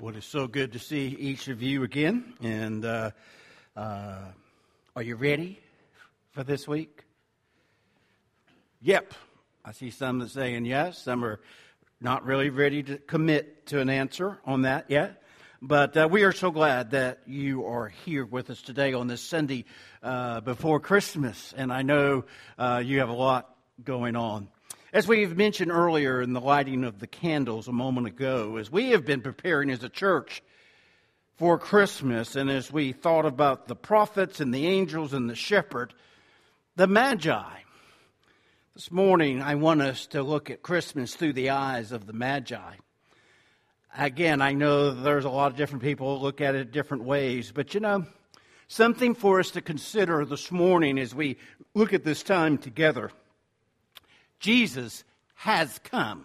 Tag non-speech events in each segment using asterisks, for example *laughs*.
Well, it's so good to see each of you again. And uh, uh, are you ready for this week? Yep. I see some that saying yes. Some are not really ready to commit to an answer on that yet. But uh, we are so glad that you are here with us today on this Sunday uh, before Christmas. And I know uh, you have a lot going on. As we've mentioned earlier in the lighting of the candles a moment ago, as we have been preparing as a church for Christmas, and as we thought about the prophets and the angels and the shepherd, the Magi. This morning, I want us to look at Christmas through the eyes of the Magi. Again, I know there's a lot of different people who look at it different ways, but you know, something for us to consider this morning as we look at this time together. Jesus has come.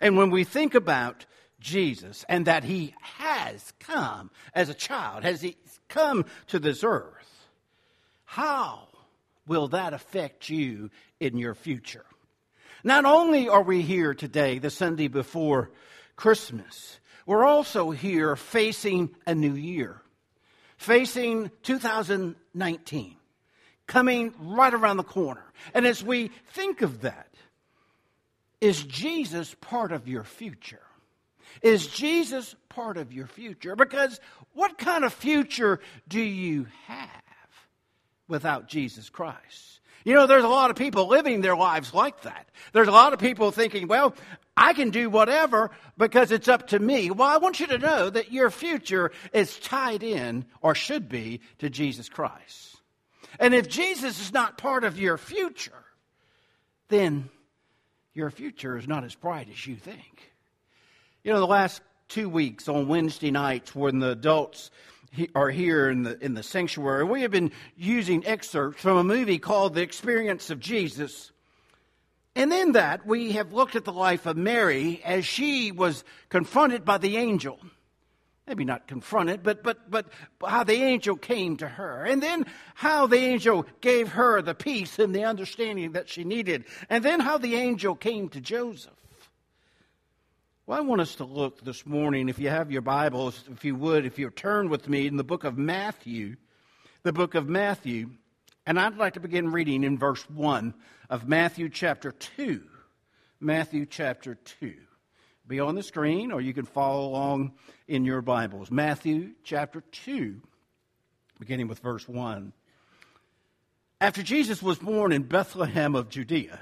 And when we think about Jesus and that he has come as a child, has he come to this earth, how will that affect you in your future? Not only are we here today, the Sunday before Christmas, we're also here facing a new year, facing 2019, coming right around the corner. And as we think of that, is Jesus part of your future? Is Jesus part of your future? Because what kind of future do you have without Jesus Christ? You know, there's a lot of people living their lives like that. There's a lot of people thinking, well, I can do whatever because it's up to me. Well, I want you to know that your future is tied in, or should be, to Jesus Christ. And if Jesus is not part of your future, then your future is not as bright as you think. You know, the last two weeks on Wednesday nights when the adults are here in the, in the sanctuary, we have been using excerpts from a movie called The Experience of Jesus. And in that, we have looked at the life of Mary as she was confronted by the angel maybe not confronted, but, but, but how the angel came to her. And then how the angel gave her the peace and the understanding that she needed. And then how the angel came to Joseph. Well, I want us to look this morning, if you have your Bibles, if you would, if you turn with me in the book of Matthew, the book of Matthew. And I'd like to begin reading in verse 1 of Matthew chapter 2. Matthew chapter 2 be on the screen, or you can follow along in your Bibles. Matthew chapter 2, beginning with verse 1. After Jesus was born in Bethlehem of Judea,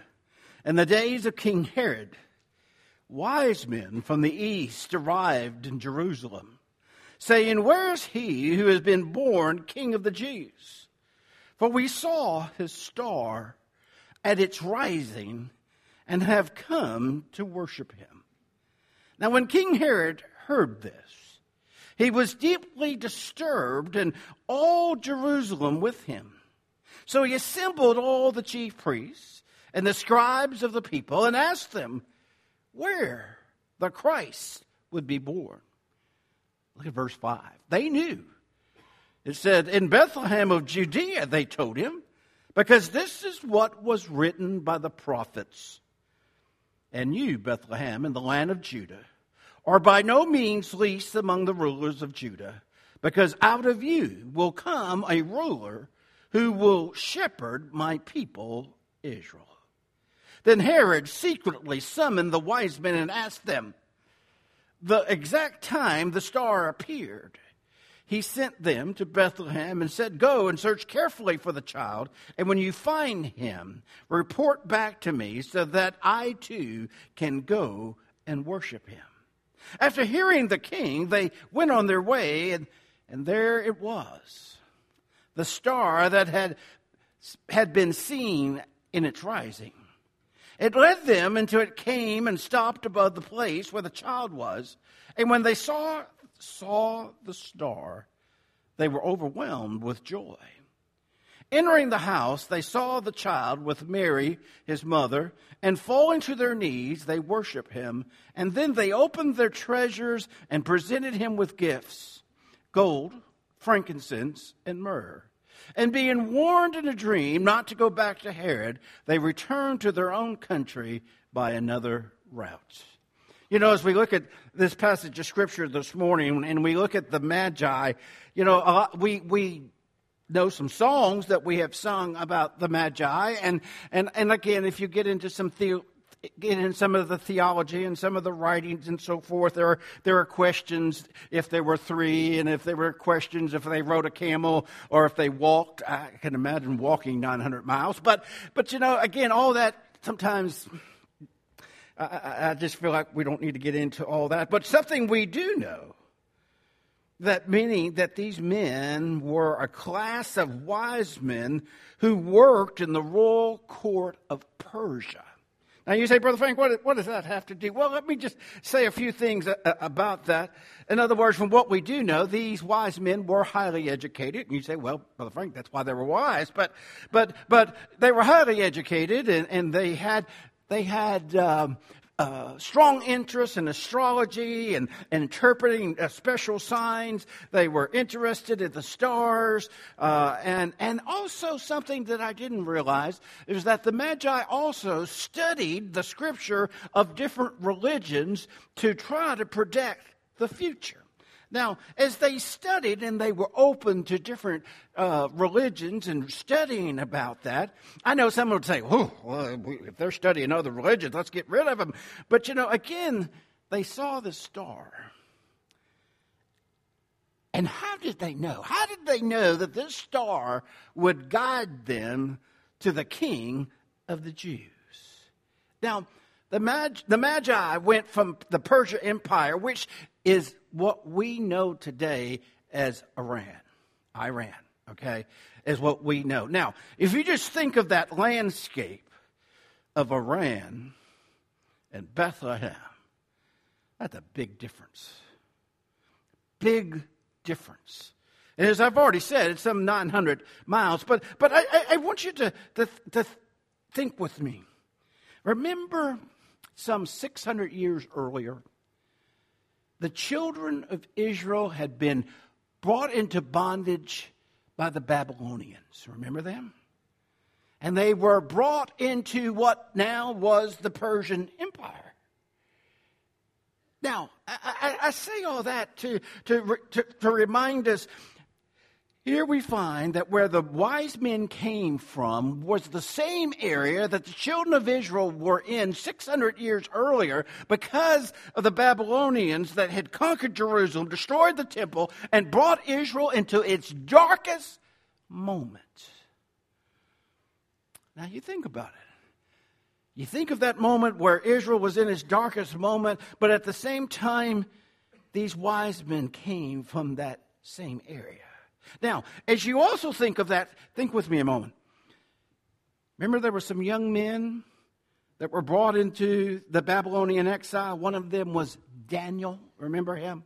in the days of King Herod, wise men from the east arrived in Jerusalem, saying, Where is he who has been born King of the Jews? For we saw his star at its rising and have come to worship him. Now, when King Herod heard this, he was deeply disturbed, and all Jerusalem with him. So he assembled all the chief priests and the scribes of the people and asked them where the Christ would be born. Look at verse 5. They knew. It said, In Bethlehem of Judea, they told him, because this is what was written by the prophets. And you, Bethlehem, in the land of Judah, are by no means least among the rulers of Judah, because out of you will come a ruler who will shepherd my people Israel. Then Herod secretly summoned the wise men and asked them the exact time the star appeared he sent them to Bethlehem and said, Go and search carefully for the child, and when you find him, report back to me so that I too can go and worship him. After hearing the king, they went on their way, and, and there it was the star that had, had been seen in its rising. It led them until it came and stopped above the place where the child was. And when they saw saw the star, they were overwhelmed with joy. Entering the house, they saw the child with Mary, his mother, and falling to their knees, they worshiped him. And then they opened their treasures and presented him with gifts gold, frankincense, and myrrh. And being warned in a dream not to go back to Herod, they returned to their own country by another route. You know, as we look at this passage of scripture this morning and we look at the Magi, you know, uh, we, we know some songs that we have sung about the Magi. And, and, and again, if you get into some the, get in some of the theology and some of the writings and so forth. There are, there are questions if there were three, and if there were questions if they rode a camel or if they walked. I can imagine walking 900 miles. But, but you know, again, all that sometimes I, I just feel like we don't need to get into all that. But something we do know that meaning that these men were a class of wise men who worked in the royal court of Persia. Now you say, Brother Frank, what, what does that have to do? Well, let me just say a few things uh, uh, about that. In other words, from what we do know, these wise men were highly educated. And you say, well, Brother Frank, that's why they were wise. But, but, but they were highly educated and, and they had, they had um, uh, strong interest in astrology and, and interpreting uh, special signs. They were interested in the stars. Uh, and, and also, something that I didn't realize is that the Magi also studied the scripture of different religions to try to predict the future. Now, as they studied and they were open to different uh, religions and studying about that, I know someone would say, well, if they're studying other religions, let's get rid of them. But, you know, again, they saw the star. And how did they know? How did they know that this star would guide them to the king of the Jews? Now, the, Mag- the Magi went from the Persia Empire, which is what we know today as Iran. Iran, okay, is what we know. Now, if you just think of that landscape of Iran and Bethlehem, that's a big difference. Big difference. And as I've already said, it's some 900 miles. But, but I, I want you to, to, to think with me. Remember some 600 years earlier, the children of Israel had been brought into bondage by the Babylonians. Remember them? And they were brought into what now was the Persian Empire. Now, I, I, I say all that to, to, to, to remind us here we find that where the wise men came from was the same area that the children of Israel were in 600 years earlier because of the Babylonians that had conquered Jerusalem, destroyed the temple, and brought Israel into its darkest moment. Now you think about it. You think of that moment where Israel was in its darkest moment, but at the same time, these wise men came from that same area. Now, as you also think of that, think with me a moment. Remember, there were some young men that were brought into the Babylonian exile. One of them was Daniel. Remember him?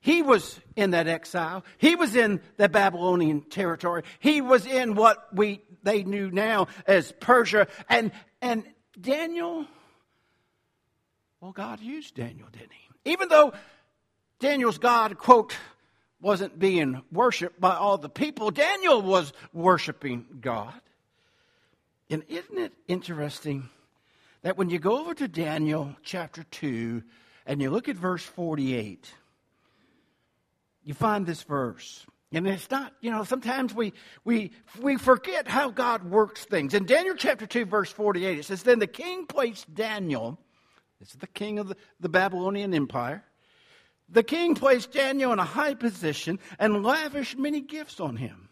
He was in that exile. He was in the Babylonian territory. He was in what we they knew now as Persia. And and Daniel, well, God used Daniel, didn't he? Even though Daniel's God, quote, wasn't being worshiped by all the people. Daniel was worshiping God. And isn't it interesting that when you go over to Daniel chapter 2 and you look at verse 48, you find this verse. And it's not, you know, sometimes we, we, we forget how God works things. In Daniel chapter 2, verse 48, it says, Then the king placed Daniel, this is the king of the, the Babylonian Empire, the king placed Daniel in a high position and lavished many gifts on him.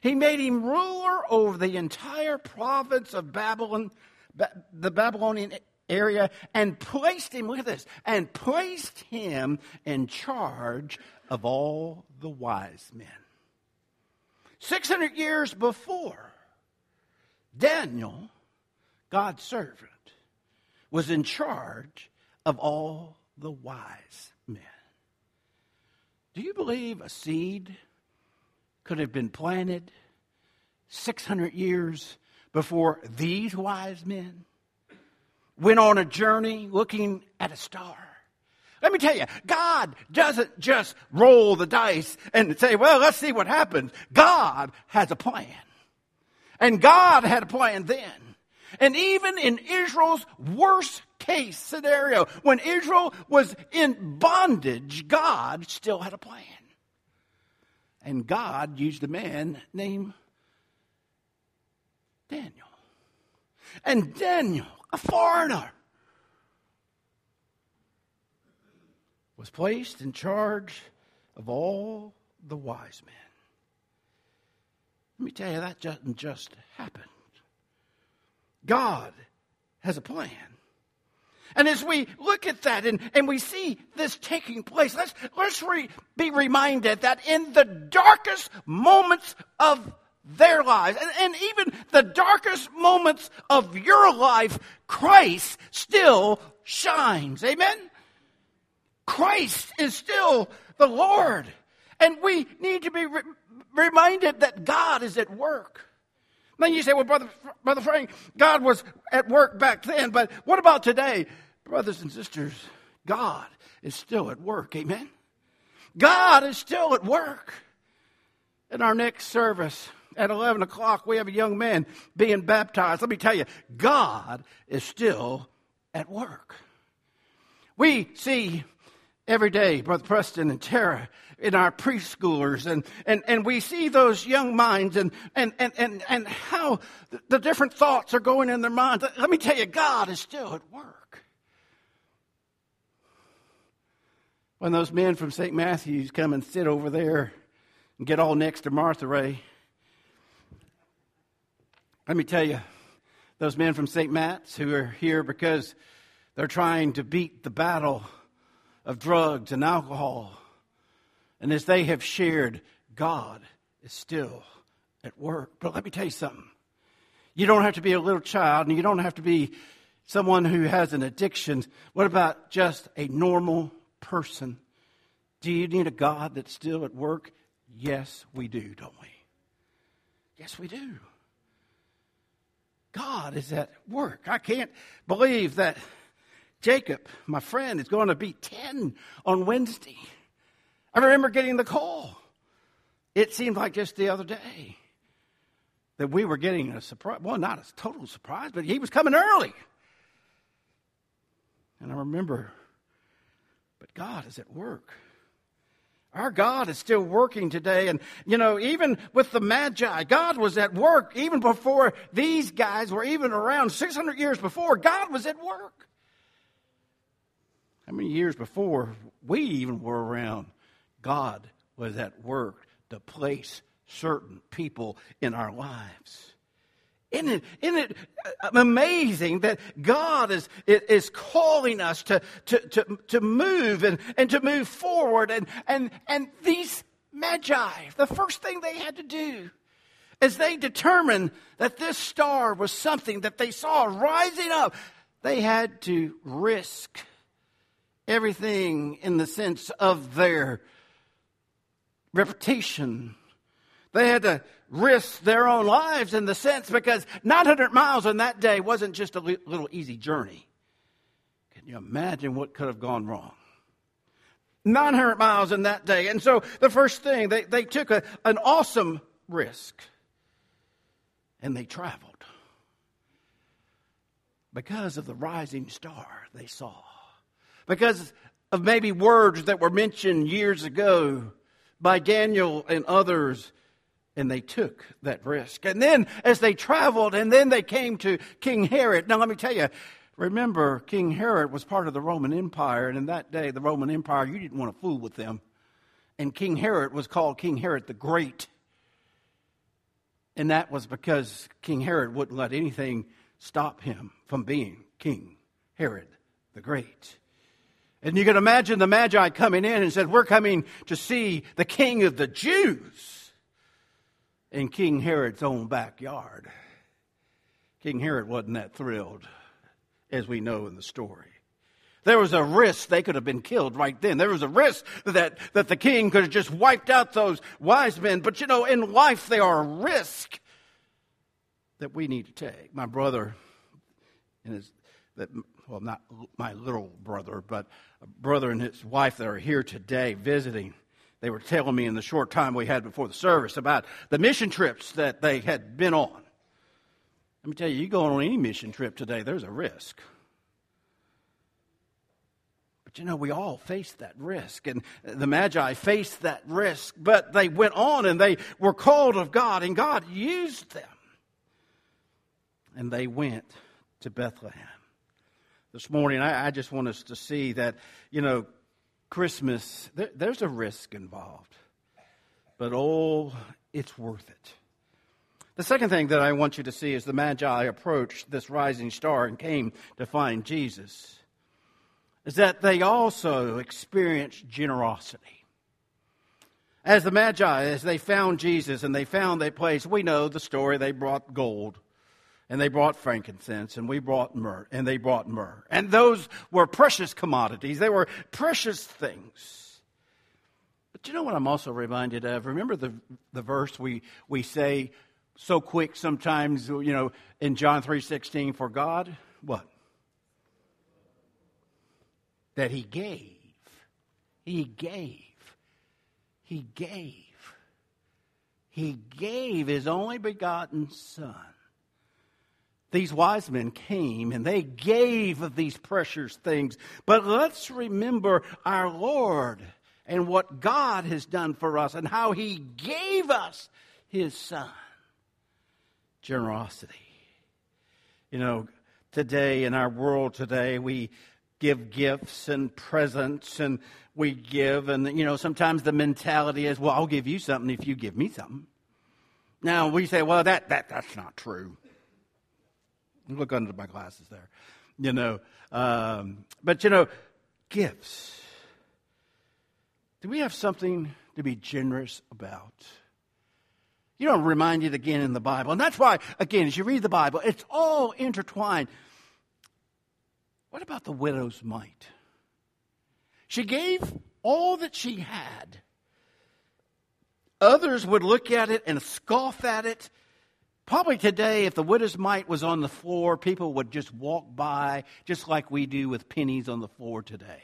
He made him ruler over the entire province of Babylon, the Babylonian area, and placed him, look at this, and placed him in charge of all the wise men. 600 years before, Daniel, God's servant, was in charge of all the wise men. Do you believe a seed could have been planted 600 years before these wise men went on a journey looking at a star? Let me tell you, God doesn't just roll the dice and say, well, let's see what happens. God has a plan. And God had a plan then. And even in Israel's worst case scenario. When Israel was in bondage, God still had a plan. And God used a man named Daniel. And Daniel, a foreigner, was placed in charge of all the wise men. Let me tell you, that doesn't just happen. God has a plan. And as we look at that and, and we see this taking place, let's, let's re, be reminded that in the darkest moments of their lives, and, and even the darkest moments of your life, Christ still shines. Amen? Christ is still the Lord. And we need to be re- reminded that God is at work. Then you say, well, Brother, Brother Frank, God was at work back then, but what about today? Brothers and sisters, God is still at work. Amen? God is still at work. In our next service at 11 o'clock, we have a young man being baptized. Let me tell you, God is still at work. We see every day, Brother Preston and Tara, in our preschoolers, and, and, and we see those young minds and, and, and, and, and how the different thoughts are going in their minds. Let me tell you, God is still at work. When those men from St. Matthew's come and sit over there and get all next to Martha Ray, let me tell you, those men from St. Matt's who are here because they're trying to beat the battle of drugs and alcohol. And as they have shared, God is still at work. But let me tell you something. You don't have to be a little child and you don't have to be someone who has an addiction. What about just a normal person? Do you need a God that's still at work? Yes, we do, don't we? Yes, we do. God is at work. I can't believe that Jacob, my friend, is going to be 10 on Wednesday. I remember getting the call. It seemed like just the other day that we were getting a surprise. Well, not a total surprise, but he was coming early. And I remember, but God is at work. Our God is still working today. And, you know, even with the Magi, God was at work even before these guys were even around 600 years before. God was at work. How many years before we even were around, God was at work to place certain people in our lives. Isn't it, isn't it uh, amazing that God is, is calling us to, to, to, to move and, and to move forward? And, and, and these magi, the first thing they had to do as they determined that this star was something that they saw rising up, they had to risk everything in the sense of their reputation. They had to risk their own lives in the sense because 900 miles in that day wasn't just a little easy journey. Can you imagine what could have gone wrong? 900 miles in that day. And so the first thing, they, they took a, an awesome risk and they traveled because of the rising star they saw because of maybe words that were mentioned years ago by Daniel and others. And they took that risk. And then as they traveled, and then they came to King Herod. Now, let me tell you, remember, King Herod was part of the Roman Empire. And in that day, the Roman Empire, you didn't want to fool with them. And King Herod was called King Herod the Great. And that was because King Herod wouldn't let anything stop him from being King Herod the Great. And you can imagine the Magi coming in and said, We're coming to see the king of the Jews in King Herod's own backyard. King Herod wasn't that thrilled, as we know in the story. There was a risk they could have been killed right then. There was a risk that, that the king could have just wiped out those wise men. But you know, in life, there are risks that we need to take. My brother and his, that well, not my little brother, but a brother and his wife that are here today visiting. They were telling me in the short time we had before the service about the mission trips that they had been on. Let me tell you, you go on any mission trip today, there's a risk. But you know, we all face that risk, and the Magi faced that risk, but they went on and they were called of God, and God used them. And they went to Bethlehem. This morning, I, I just want us to see that, you know, Christmas, there, there's a risk involved, but oh, it's worth it. The second thing that I want you to see is the Magi approached this rising star and came to find Jesus is that they also experienced generosity. As the Magi, as they found Jesus and they found that place, we know the story. They brought gold and they brought frankincense and we brought myrrh and they brought myrrh. And those were precious commodities. They were precious things. But you know what I'm also reminded of? Remember the, the verse we, we say so quick sometimes, you know, in John 3.16, for God, what? that he gave. He gave. He gave. He gave his only begotten Son. These wise men came and they gave of these precious things. But let's remember our Lord and what God has done for us and how he gave us his Son. Generosity. You know, today in our world today, we give gifts and presents and we give and you know sometimes the mentality is well i'll give you something if you give me something now we say well that, that that's not true look under my glasses there you know um, but you know gifts do we have something to be generous about you know remind it again in the bible and that's why again as you read the bible it's all intertwined what about the widow's mite? She gave all that she had. Others would look at it and scoff at it. Probably today, if the widow's mite was on the floor, people would just walk by, just like we do with pennies on the floor today.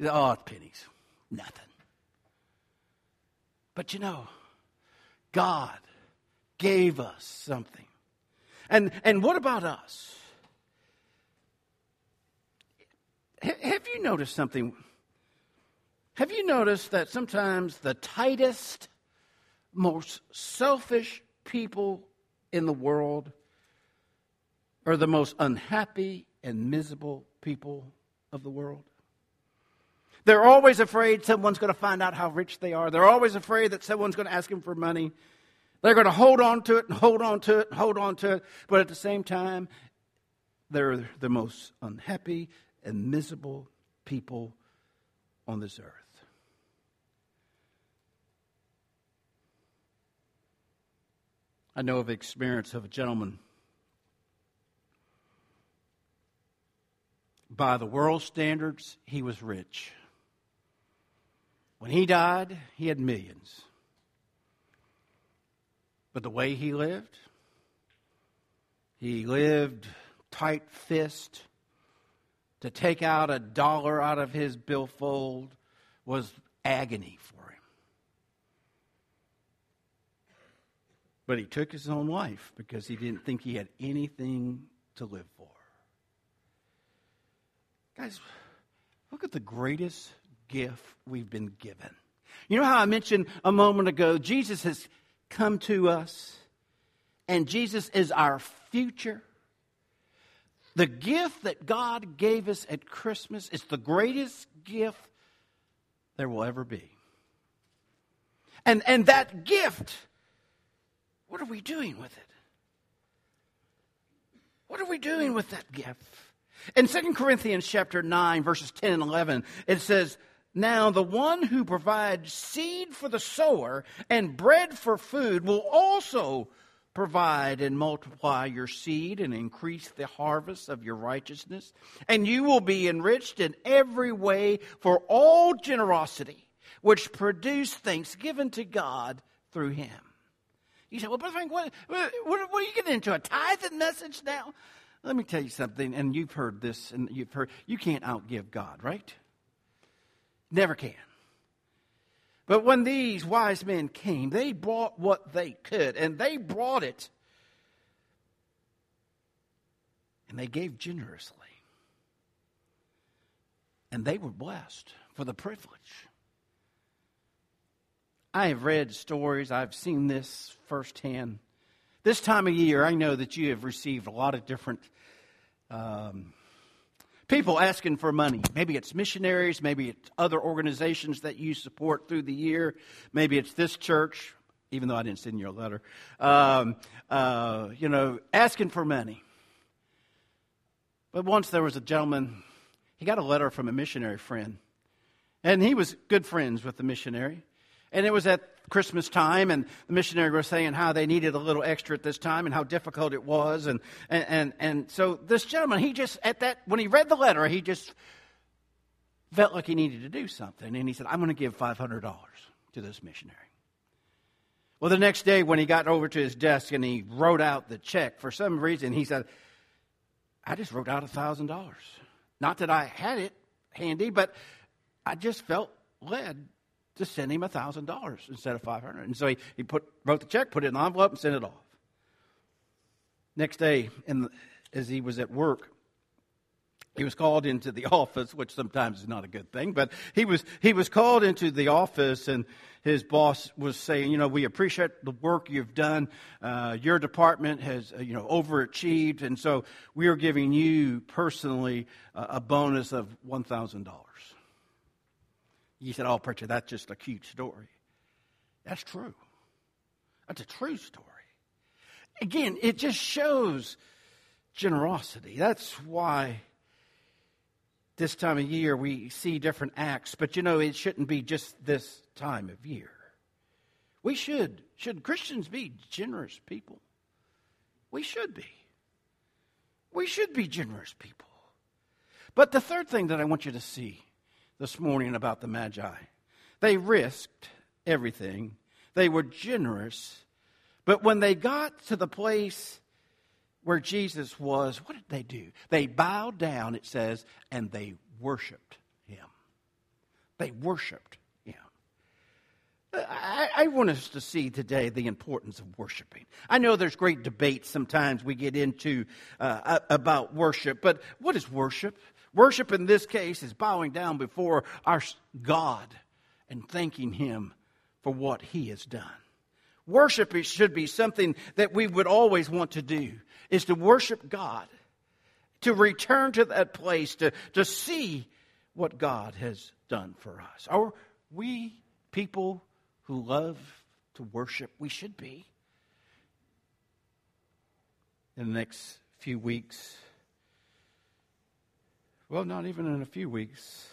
Oh, pennies. Nothing. But you know, God gave us something. And, and what about us? have you noticed something? Have you noticed that sometimes the tightest, most selfish people in the world are the most unhappy and miserable people of the world? They're always afraid someone's going to find out how rich they are. They're always afraid that someone's going to ask them for money. They're going to hold on to it and hold on to it and hold on to it. But at the same time, they're the most unhappy and miserable people on this earth. I know of experience of a gentleman by the world standards, he was rich. When he died, he had millions. But the way he lived, he lived tight fist to take out a dollar out of his billfold was agony for him. But he took his own life because he didn't think he had anything to live for. Guys, look at the greatest gift we've been given. You know how I mentioned a moment ago, Jesus has come to us, and Jesus is our future. The gift that God gave us at Christmas is the greatest gift there will ever be. And, and that gift, what are we doing with it? What are we doing with that gift? In 2 Corinthians chapter 9, verses 10 and 11, it says, Now the one who provides seed for the sower and bread for food will also provide and multiply your seed and increase the harvest of your righteousness, and you will be enriched in every way for all generosity, which produce thanksgiving to God through him. You say, well, Brother Frank, what, what, what are you getting into? A tithing message now? Let me tell you something, and you've heard this, and you've heard, you can't outgive God, right? Never can. But when these wise men came, they brought what they could, and they brought it. And they gave generously. And they were blessed for the privilege. I have read stories, I've seen this firsthand. This time of year, I know that you have received a lot of different um, people asking for money. Maybe it's missionaries, maybe it's other organizations that you support through the year, maybe it's this church, even though I didn't send you a letter. Um, uh, you know, asking for money. But once there was a gentleman, he got a letter from a missionary friend. And he was good friends with the missionary. And it was at Christmas time, and the missionary was saying how they needed a little extra at this time and how difficult it was. And, and, and, and so this gentleman, he just, at that, when he read the letter, he just felt like he needed to do something. And he said, I'm going to give $500 to this missionary. Well, the next day, when he got over to his desk and he wrote out the check, for some reason, he said, I just wrote out $1,000. Not that I had it handy, but I just felt led to send him $1,000 instead of 500 And so he, he put, wrote the check, put it in an envelope, and sent it off. Next day, the, as he was at work, he was called into the *laughs* office, which sometimes is not a good thing, but he was, he was called into the office and his boss was saying, you know, we appreciate the work you've done. Uh, your department has, uh, you know, overachieved. And so we are giving you personally uh, a bonus of $1,000. You said, oh, preacher, that's just a cute story. That's true. That's a true story. Again, it just shows generosity. That's why this time of year we see different acts, but you know, it shouldn't be just this time of year. We should, should Christians be generous people? We should be. We should be generous people. But the third thing that I want you to see this morning about the Magi. They risked everything, they were generous, but when they got to the place where Jesus was, what did they do? They bowed down, it says, and they worshiped him. They worshiped him. I, I, want us to see today the importance of worshiping. I know there's great debate sometimes we get into uh, about worship, but what is worship? Worship in this case is bowing down before our God and thanking Him for what He has done. Worship should be something that we would always want to do, is to worship God, to return to that place, to, to see what God has done for us. Are we people who love to worship? We should be. In the next few weeks, well, not even in a few weeks.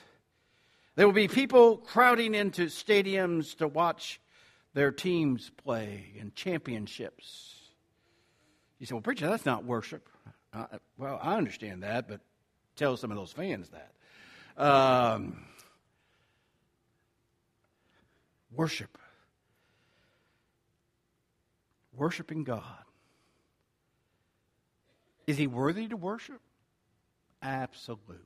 There will be people crowding into stadiums to watch their teams play in championships. You say, well, preacher, that's not worship. Uh, well, I understand that, but tell some of those fans that. Um, worship. Worshiping God. Is he worthy to worship? Absolutely.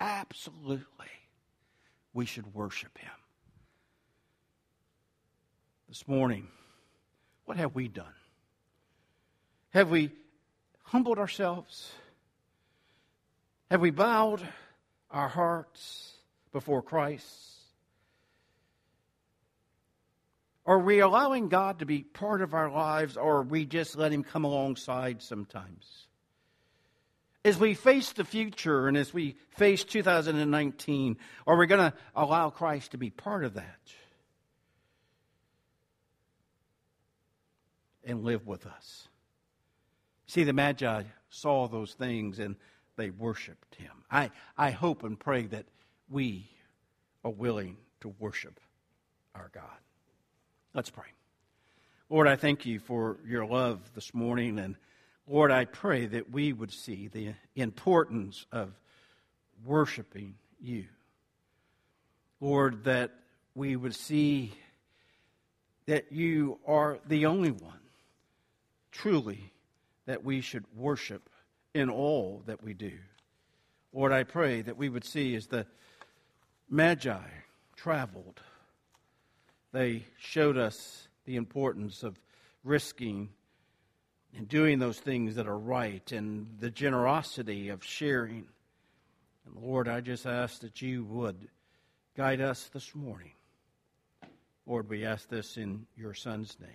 Absolutely. We should worship him. This morning, what have we done? Have we humbled ourselves? Have we bowed our hearts before Christ? Are we allowing God to be part of our lives, or we just let Him come alongside sometimes? As we face the future and as we face 2019, are we going to allow Christ to be part of that and live with us? See, the Magi saw those things and they worshiped him. I, I hope and pray that we are willing to worship our God. Let's pray. Lord, I thank you for your love this morning and Lord, I pray that we would see the importance of worshiping you. Lord, that we would see that you are the only one, truly, that we should worship in all that we do. Lord, I pray that we would see as the Magi traveled, they showed us the importance of risking and doing those things that are right and the generosity of sharing And Lord, I just ask that you would guide us this morning. Lord, we ask this in your Son's name.